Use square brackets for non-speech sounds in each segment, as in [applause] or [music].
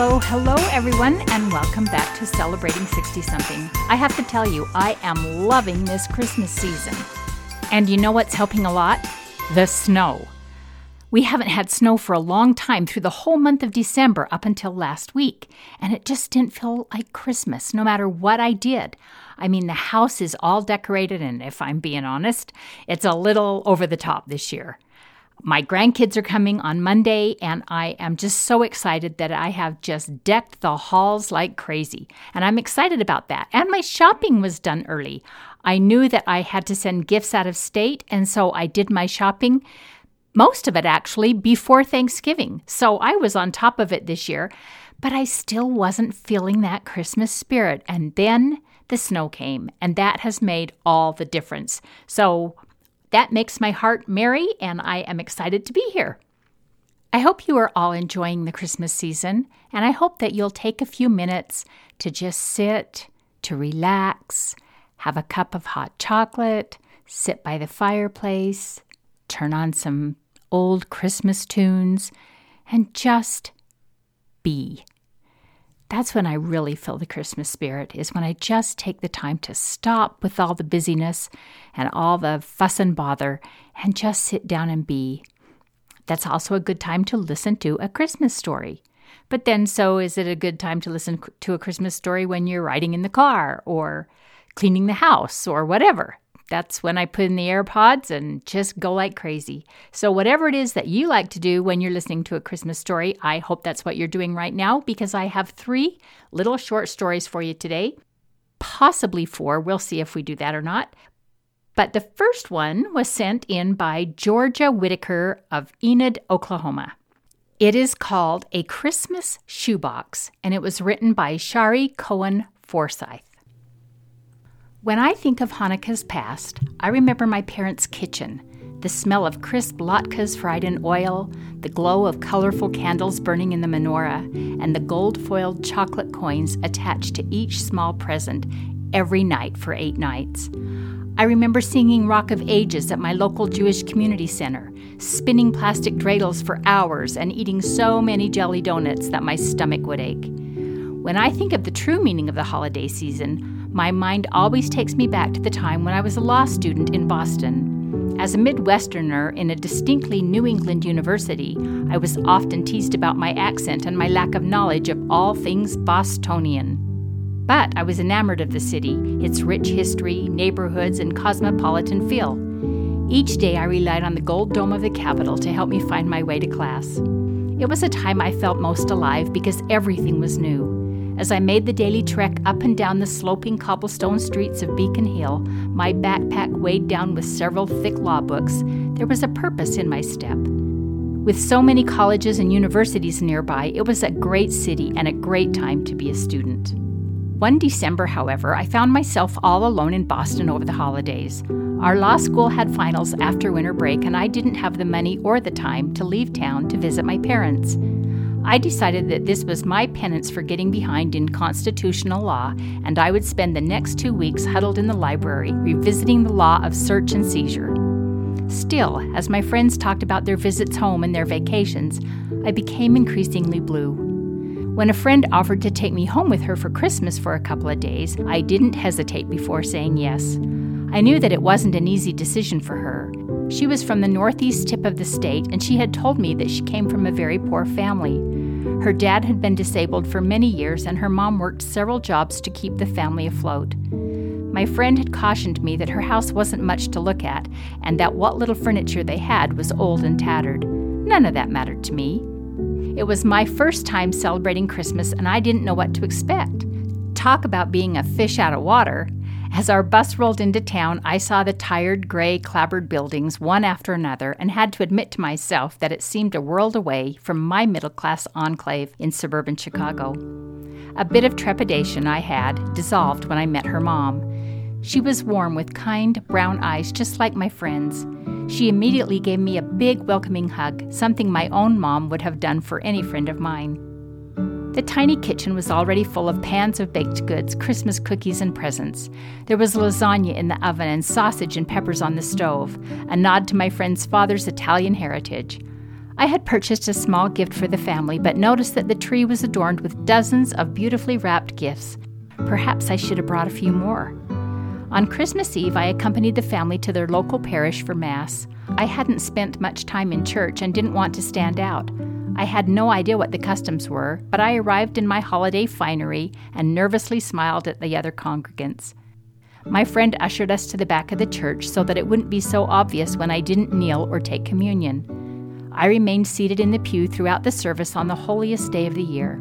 Hello, hello, everyone, and welcome back to Celebrating 60 Something. I have to tell you, I am loving this Christmas season. And you know what's helping a lot? The snow. We haven't had snow for a long time through the whole month of December up until last week, and it just didn't feel like Christmas no matter what I did. I mean, the house is all decorated, and if I'm being honest, it's a little over the top this year. My grandkids are coming on Monday, and I am just so excited that I have just decked the halls like crazy. And I'm excited about that. And my shopping was done early. I knew that I had to send gifts out of state, and so I did my shopping, most of it actually, before Thanksgiving. So I was on top of it this year, but I still wasn't feeling that Christmas spirit. And then the snow came, and that has made all the difference. So that makes my heart merry, and I am excited to be here. I hope you are all enjoying the Christmas season, and I hope that you'll take a few minutes to just sit, to relax, have a cup of hot chocolate, sit by the fireplace, turn on some old Christmas tunes, and just be. That's when I really feel the Christmas spirit, is when I just take the time to stop with all the busyness and all the fuss and bother and just sit down and be. That's also a good time to listen to a Christmas story. But then, so is it a good time to listen to a Christmas story when you're riding in the car or cleaning the house or whatever? That's when I put in the AirPods and just go like crazy. So, whatever it is that you like to do when you're listening to a Christmas story, I hope that's what you're doing right now because I have three little short stories for you today. Possibly four. We'll see if we do that or not. But the first one was sent in by Georgia Whitaker of Enid, Oklahoma. It is called A Christmas Shoebox, and it was written by Shari Cohen Forsyth. When I think of Hanukkah's past, I remember my parents' kitchen, the smell of crisp latkes fried in oil, the glow of colorful candles burning in the menorah, and the gold foiled chocolate coins attached to each small present every night for eight nights. I remember singing Rock of Ages at my local Jewish community center, spinning plastic dreidels for hours, and eating so many jelly donuts that my stomach would ache. When I think of the true meaning of the holiday season, my mind always takes me back to the time when I was a law student in Boston. As a Midwesterner in a distinctly New England university, I was often teased about my accent and my lack of knowledge of all things Bostonian. But I was enamored of the city, its rich history, neighborhoods, and cosmopolitan feel. Each day I relied on the gold dome of the Capitol to help me find my way to class. It was a time I felt most alive because everything was new. As I made the daily trek up and down the sloping cobblestone streets of Beacon Hill, my backpack weighed down with several thick law books, there was a purpose in my step. With so many colleges and universities nearby, it was a great city and a great time to be a student. One December, however, I found myself all alone in Boston over the holidays. Our law school had finals after winter break, and I didn't have the money or the time to leave town to visit my parents. I decided that this was my penance for getting behind in constitutional law, and I would spend the next two weeks huddled in the library revisiting the law of search and seizure. Still, as my friends talked about their visits home and their vacations, I became increasingly blue. When a friend offered to take me home with her for Christmas for a couple of days, I didn't hesitate before saying yes. I knew that it wasn't an easy decision for her. She was from the northeast tip of the state, and she had told me that she came from a very poor family. Her dad had been disabled for many years, and her mom worked several jobs to keep the family afloat. My friend had cautioned me that her house wasn't much to look at, and that what little furniture they had was old and tattered. None of that mattered to me. It was my first time celebrating Christmas, and I didn't know what to expect. Talk about being a fish out of water. As our bus rolled into town, I saw the tired, gray, clapboard buildings one after another and had to admit to myself that it seemed a world away from my middle class enclave in suburban Chicago. A bit of trepidation I had dissolved when I met her mom. She was warm with kind brown eyes, just like my friend's. She immediately gave me a big welcoming hug, something my own mom would have done for any friend of mine. The tiny kitchen was already full of pans of baked goods, Christmas cookies, and presents. There was lasagna in the oven and sausage and peppers on the stove, a nod to my friend's father's Italian heritage. I had purchased a small gift for the family, but noticed that the tree was adorned with dozens of beautifully wrapped gifts. Perhaps I should have brought a few more. On Christmas Eve, I accompanied the family to their local parish for Mass. I hadn't spent much time in church and didn't want to stand out. I had no idea what the customs were, but I arrived in my holiday finery and nervously smiled at the other congregants. My friend ushered us to the back of the church so that it wouldn't be so obvious when I didn't kneel or take communion. I remained seated in the pew throughout the service on the holiest day of the year.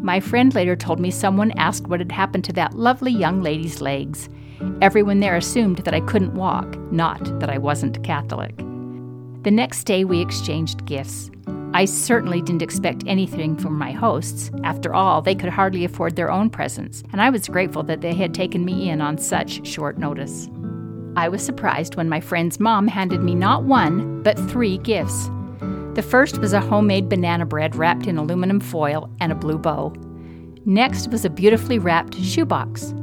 My friend later told me someone asked what had happened to that lovely young lady's legs. Everyone there assumed that I couldn't walk, not that I wasn't Catholic. The next day, we exchanged gifts. I certainly didn't expect anything from my hosts. After all, they could hardly afford their own presents, and I was grateful that they had taken me in on such short notice. I was surprised when my friend's mom handed me not one, but three gifts. The first was a homemade banana bread wrapped in aluminum foil and a blue bow. Next was a beautifully wrapped shoebox.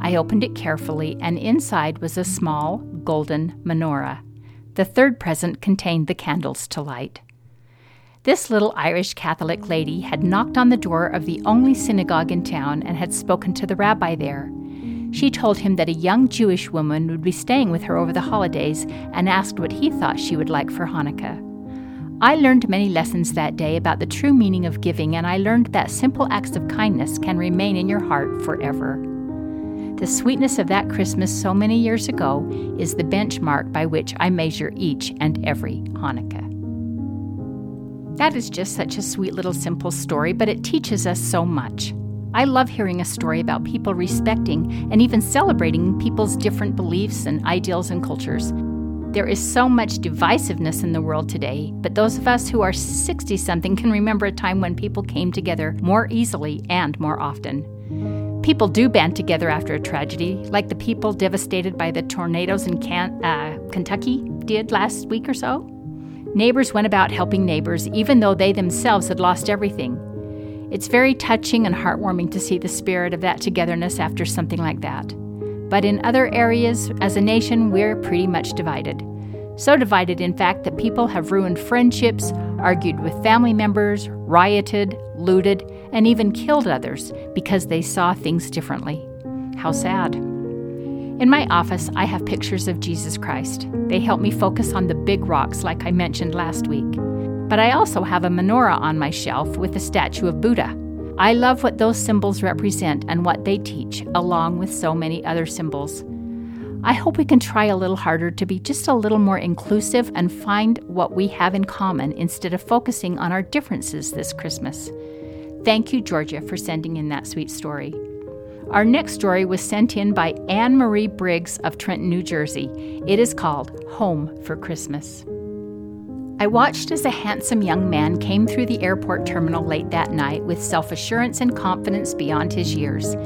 I opened it carefully, and inside was a small golden menorah. The third present contained the candles to light. This little Irish Catholic lady had knocked on the door of the only synagogue in town and had spoken to the rabbi there. She told him that a young Jewish woman would be staying with her over the holidays and asked what he thought she would like for Hanukkah. I learned many lessons that day about the true meaning of giving, and I learned that simple acts of kindness can remain in your heart forever. The sweetness of that Christmas so many years ago is the benchmark by which I measure each and every Hanukkah. That is just such a sweet little simple story, but it teaches us so much. I love hearing a story about people respecting and even celebrating people's different beliefs and ideals and cultures. There is so much divisiveness in the world today, but those of us who are 60 something can remember a time when people came together more easily and more often. People do band together after a tragedy, like the people devastated by the tornadoes in Can- uh, Kentucky did last week or so. Neighbors went about helping neighbors, even though they themselves had lost everything. It's very touching and heartwarming to see the spirit of that togetherness after something like that. But in other areas, as a nation, we're pretty much divided. So divided, in fact, that people have ruined friendships, argued with family members, rioted, looted, and even killed others because they saw things differently. How sad. In my office, I have pictures of Jesus Christ. They help me focus on the big rocks, like I mentioned last week. But I also have a menorah on my shelf with a statue of Buddha. I love what those symbols represent and what they teach, along with so many other symbols. I hope we can try a little harder to be just a little more inclusive and find what we have in common instead of focusing on our differences this Christmas. Thank you, Georgia, for sending in that sweet story. Our next story was sent in by Anne Marie Briggs of Trenton, New Jersey. It is called Home for Christmas. I watched as a handsome young man came through the airport terminal late that night with self assurance and confidence beyond his years.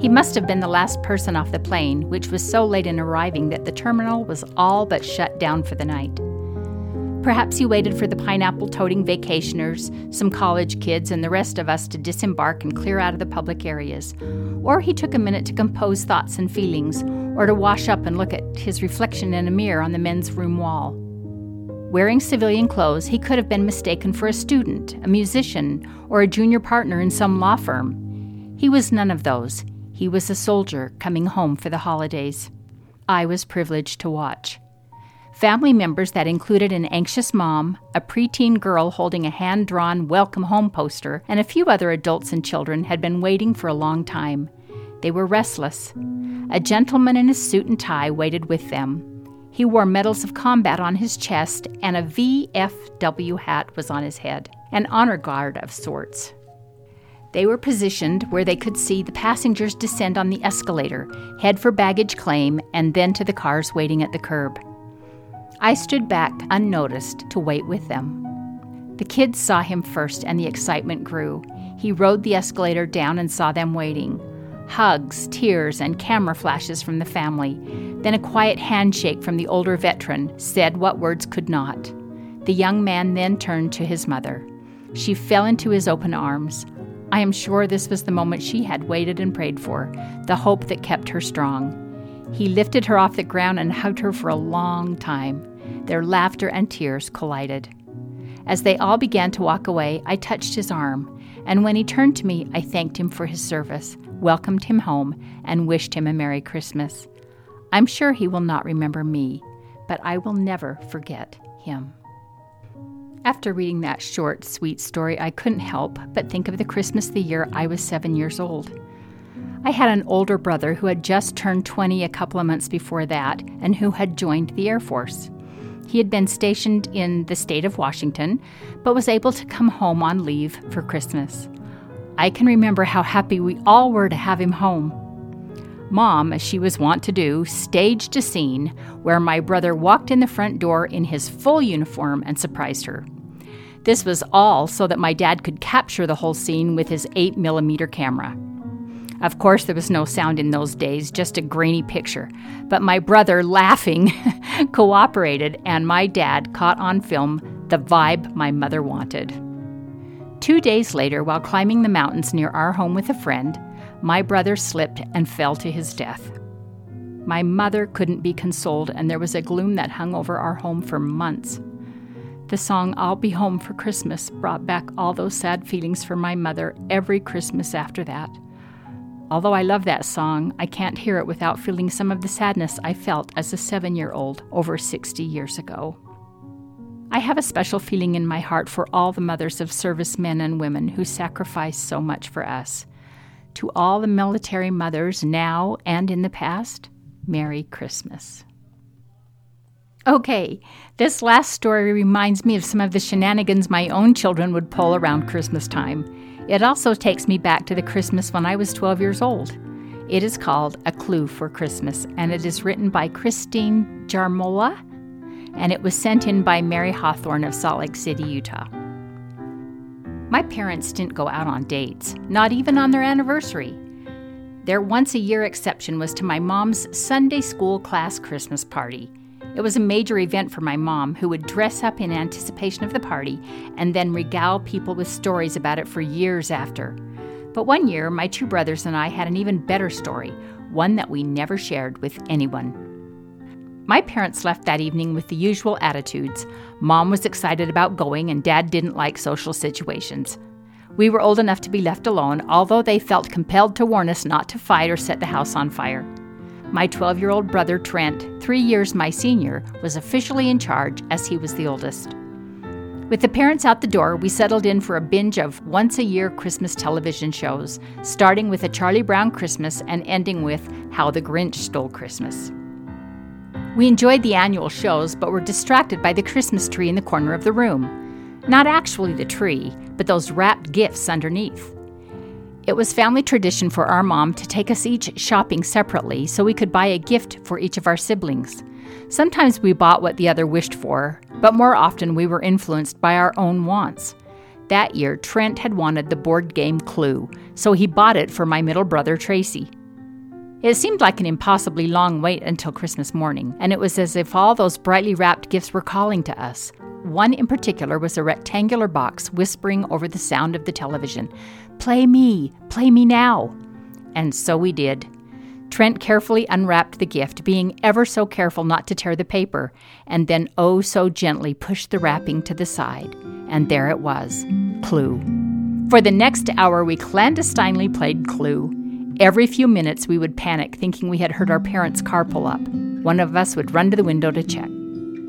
He must have been the last person off the plane, which was so late in arriving that the terminal was all but shut down for the night. Perhaps he waited for the pineapple toting vacationers, some college kids, and the rest of us to disembark and clear out of the public areas. Or he took a minute to compose thoughts and feelings, or to wash up and look at his reflection in a mirror on the men's room wall. Wearing civilian clothes, he could have been mistaken for a student, a musician, or a junior partner in some law firm. He was none of those. He was a soldier coming home for the holidays. I was privileged to watch. Family members that included an anxious mom, a preteen girl holding a hand drawn welcome home poster, and a few other adults and children had been waiting for a long time. They were restless. A gentleman in a suit and tie waited with them. He wore medals of combat on his chest, and a VFW hat was on his head, an honor guard of sorts. They were positioned where they could see the passengers descend on the escalator, head for baggage claim, and then to the cars waiting at the curb. I stood back unnoticed to wait with them. The kids saw him first, and the excitement grew. He rode the escalator down and saw them waiting hugs, tears, and camera flashes from the family. Then a quiet handshake from the older veteran said what words could not. The young man then turned to his mother. She fell into his open arms. I am sure this was the moment she had waited and prayed for, the hope that kept her strong. He lifted her off the ground and hugged her for a long time. Their laughter and tears collided. As they all began to walk away, I touched his arm, and when he turned to me, I thanked him for his service, welcomed him home, and wished him a Merry Christmas. I'm sure he will not remember me, but I will never forget him. After reading that short, sweet story, I couldn't help but think of the Christmas the year I was seven years old. I had an older brother who had just turned 20 a couple of months before that and who had joined the Air Force. He had been stationed in the state of Washington, but was able to come home on leave for Christmas. I can remember how happy we all were to have him home. Mom, as she was wont to do, staged a scene where my brother walked in the front door in his full uniform and surprised her. This was all so that my dad could capture the whole scene with his 8mm camera. Of course, there was no sound in those days, just a grainy picture. But my brother, laughing, [laughs] cooperated, and my dad caught on film the vibe my mother wanted. Two days later, while climbing the mountains near our home with a friend, my brother slipped and fell to his death. My mother couldn't be consoled, and there was a gloom that hung over our home for months. The song I'll Be Home for Christmas brought back all those sad feelings for my mother every Christmas after that. Although I love that song, I can't hear it without feeling some of the sadness I felt as a seven year old over 60 years ago. I have a special feeling in my heart for all the mothers of servicemen and women who sacrificed so much for us. To all the military mothers now and in the past, Merry Christmas. Okay, this last story reminds me of some of the shenanigans my own children would pull around Christmas time. It also takes me back to the Christmas when I was 12 years old. It is called A Clue for Christmas, and it is written by Christine Jarmola, and it was sent in by Mary Hawthorne of Salt Lake City, Utah. My parents didn't go out on dates, not even on their anniversary. Their once a year exception was to my mom's Sunday school class Christmas party. It was a major event for my mom, who would dress up in anticipation of the party and then regale people with stories about it for years after. But one year, my two brothers and I had an even better story, one that we never shared with anyone. My parents left that evening with the usual attitudes. Mom was excited about going, and Dad didn't like social situations. We were old enough to be left alone, although they felt compelled to warn us not to fight or set the house on fire. My 12 year old brother Trent, three years my senior, was officially in charge as he was the oldest. With the parents out the door, we settled in for a binge of once a year Christmas television shows, starting with A Charlie Brown Christmas and ending with How the Grinch Stole Christmas. We enjoyed the annual shows, but were distracted by the Christmas tree in the corner of the room. Not actually the tree, but those wrapped gifts underneath. It was family tradition for our mom to take us each shopping separately so we could buy a gift for each of our siblings. Sometimes we bought what the other wished for, but more often we were influenced by our own wants. That year, Trent had wanted the board game Clue, so he bought it for my middle brother Tracy. It seemed like an impossibly long wait until Christmas morning, and it was as if all those brightly wrapped gifts were calling to us. One in particular was a rectangular box whispering over the sound of the television Play me, play me now. And so we did. Trent carefully unwrapped the gift, being ever so careful not to tear the paper, and then oh so gently pushed the wrapping to the side. And there it was Clue. For the next hour, we clandestinely played Clue. Every few minutes, we would panic, thinking we had heard our parents' car pull up. One of us would run to the window to check.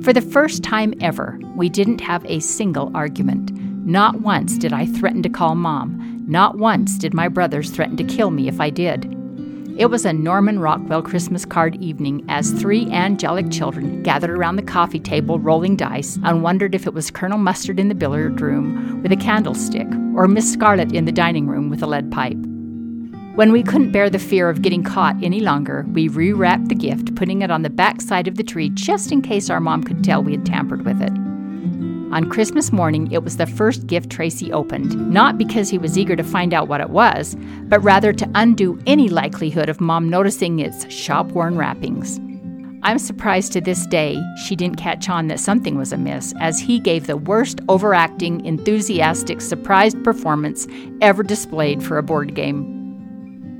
For the first time ever, we didn't have a single argument. Not once did I threaten to call mom. Not once did my brothers threaten to kill me if I did. It was a Norman Rockwell Christmas card evening as three angelic children gathered around the coffee table rolling dice and wondered if it was Colonel Mustard in the billiard room with a candlestick or Miss Scarlet in the dining room with a lead pipe. When we couldn't bear the fear of getting caught any longer, we rewrapped the gift, putting it on the back side of the tree just in case our mom could tell we had tampered with it. On Christmas morning, it was the first gift Tracy opened, not because he was eager to find out what it was, but rather to undo any likelihood of mom noticing its shop worn wrappings. I'm surprised to this day she didn't catch on that something was amiss, as he gave the worst overacting, enthusiastic, surprised performance ever displayed for a board game.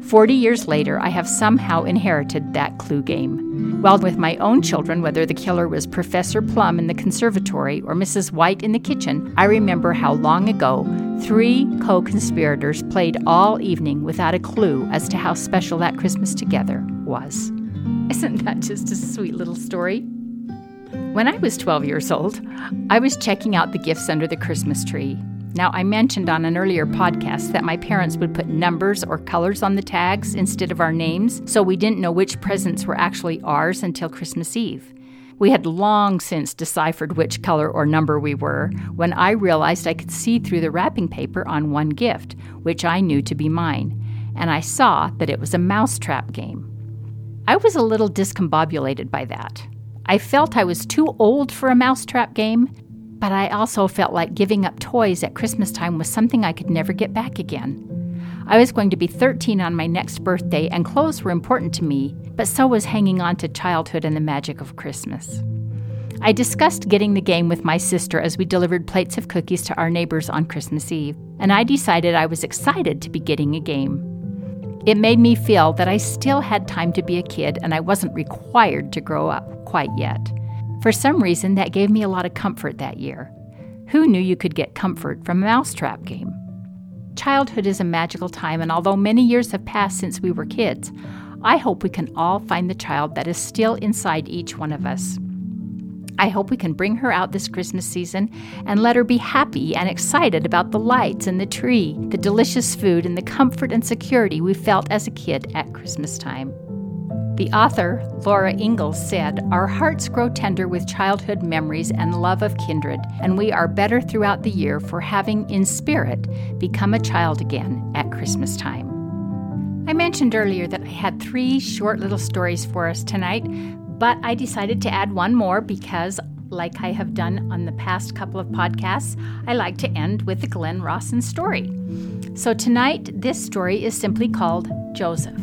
Forty years later, I have somehow inherited that clue game. While with my own children, whether the killer was Professor Plum in the conservatory or Mrs. White in the kitchen, I remember how long ago three co conspirators played all evening without a clue as to how special that Christmas together was. Isn't that just a sweet little story? When I was 12 years old, I was checking out the gifts under the Christmas tree. Now, I mentioned on an earlier podcast that my parents would put numbers or colors on the tags instead of our names, so we didn't know which presents were actually ours until Christmas Eve. We had long since deciphered which color or number we were when I realized I could see through the wrapping paper on one gift, which I knew to be mine, and I saw that it was a mousetrap game. I was a little discombobulated by that. I felt I was too old for a mousetrap game, but I also felt like giving up toys at Christmas time was something I could never get back again. I was going to be 13 on my next birthday, and clothes were important to me, but so was hanging on to childhood and the magic of Christmas. I discussed getting the game with my sister as we delivered plates of cookies to our neighbors on Christmas Eve, and I decided I was excited to be getting a game. It made me feel that I still had time to be a kid and I wasn't required to grow up quite yet. For some reason, that gave me a lot of comfort that year. Who knew you could get comfort from a mousetrap game? Childhood is a magical time, and although many years have passed since we were kids, I hope we can all find the child that is still inside each one of us. I hope we can bring her out this Christmas season and let her be happy and excited about the lights and the tree, the delicious food, and the comfort and security we felt as a kid at Christmas time. The author, Laura Ingalls, said, Our hearts grow tender with childhood memories and love of kindred, and we are better throughout the year for having, in spirit, become a child again at Christmas time. I mentioned earlier that I had three short little stories for us tonight, but I decided to add one more because, like I have done on the past couple of podcasts, I like to end with the Glenn Rawson story. So tonight, this story is simply called Joseph.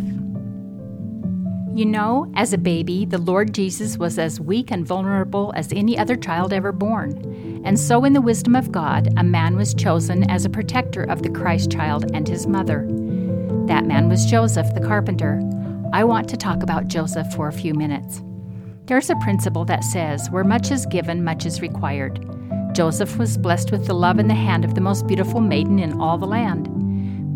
You know, as a baby, the Lord Jesus was as weak and vulnerable as any other child ever born. And so, in the wisdom of God, a man was chosen as a protector of the Christ child and his mother. That man was Joseph the carpenter. I want to talk about Joseph for a few minutes. There's a principle that says, where much is given, much is required. Joseph was blessed with the love and the hand of the most beautiful maiden in all the land.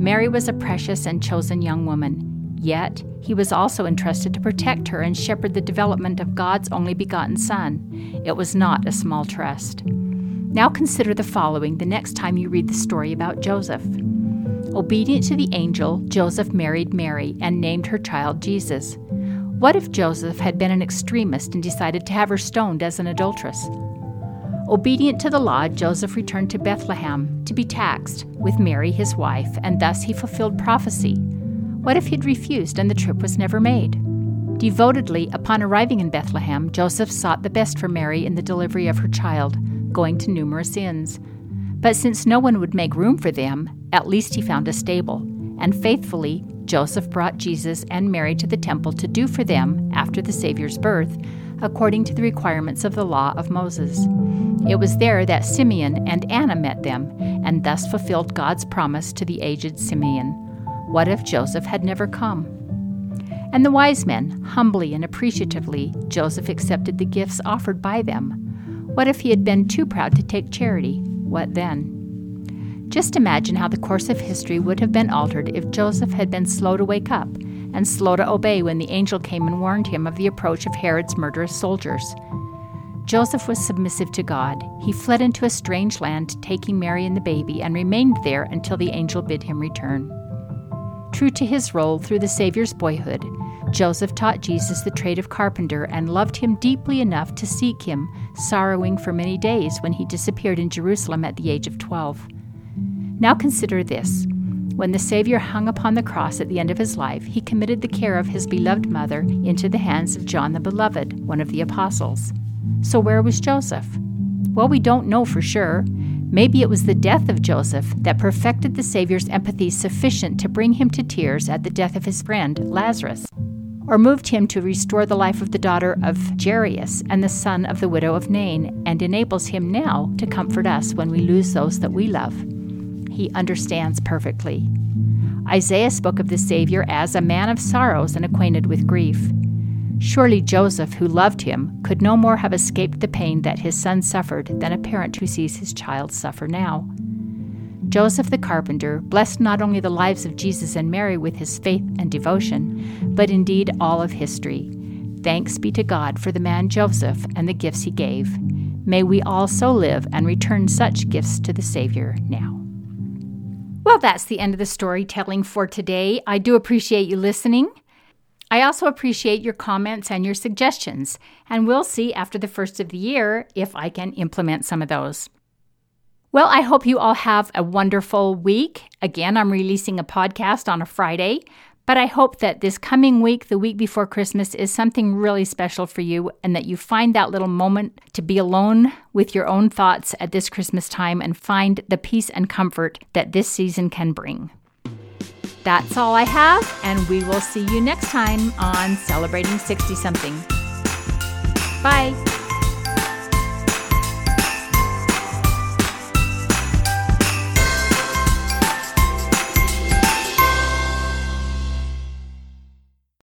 Mary was a precious and chosen young woman. Yet, he was also entrusted to protect her and shepherd the development of God's only begotten Son. It was not a small trust. Now consider the following the next time you read the story about Joseph. Obedient to the angel, Joseph married Mary and named her child Jesus. What if Joseph had been an extremist and decided to have her stoned as an adulteress? Obedient to the law, Joseph returned to Bethlehem to be taxed with Mary, his wife, and thus he fulfilled prophecy. What if he'd refused and the trip was never made? Devotedly, upon arriving in Bethlehem, Joseph sought the best for Mary in the delivery of her child, going to numerous inns. But since no one would make room for them, at least he found a stable, and faithfully, Joseph brought Jesus and Mary to the temple to do for them, after the Savior's birth, according to the requirements of the law of Moses. It was there that Simeon and Anna met them, and thus fulfilled God's promise to the aged Simeon. What if Joseph had never come? And the wise men, humbly and appreciatively, Joseph accepted the gifts offered by them. What if he had been too proud to take charity? What then? Just imagine how the course of history would have been altered if Joseph had been slow to wake up and slow to obey when the angel came and warned him of the approach of Herod's murderous soldiers. Joseph was submissive to God. He fled into a strange land, taking Mary and the baby, and remained there until the angel bid him return. True to his role through the Savior's boyhood, Joseph taught Jesus the trade of carpenter and loved him deeply enough to seek him, sorrowing for many days when he disappeared in Jerusalem at the age of 12. Now consider this. When the Savior hung upon the cross at the end of his life, he committed the care of his beloved mother into the hands of John the Beloved, one of the apostles. So, where was Joseph? Well, we don't know for sure. Maybe it was the death of Joseph that perfected the Savior's empathy sufficient to bring him to tears at the death of his friend, Lazarus, or moved him to restore the life of the daughter of Jairus and the son of the widow of Nain, and enables him now to comfort us when we lose those that we love. He understands perfectly. Isaiah spoke of the Savior as a man of sorrows and acquainted with grief. Surely Joseph, who loved him, could no more have escaped the pain that his son suffered than a parent who sees his child suffer now. Joseph the carpenter blessed not only the lives of Jesus and Mary with his faith and devotion, but indeed all of history. Thanks be to God for the man Joseph and the gifts he gave. May we all so live and return such gifts to the Savior now. Well, that's the end of the storytelling for today. I do appreciate you listening. I also appreciate your comments and your suggestions, and we'll see after the first of the year if I can implement some of those. Well, I hope you all have a wonderful week. Again, I'm releasing a podcast on a Friday, but I hope that this coming week, the week before Christmas, is something really special for you and that you find that little moment to be alone with your own thoughts at this Christmas time and find the peace and comfort that this season can bring. That's all I have, and we will see you next time on Celebrating 60 Something. Bye.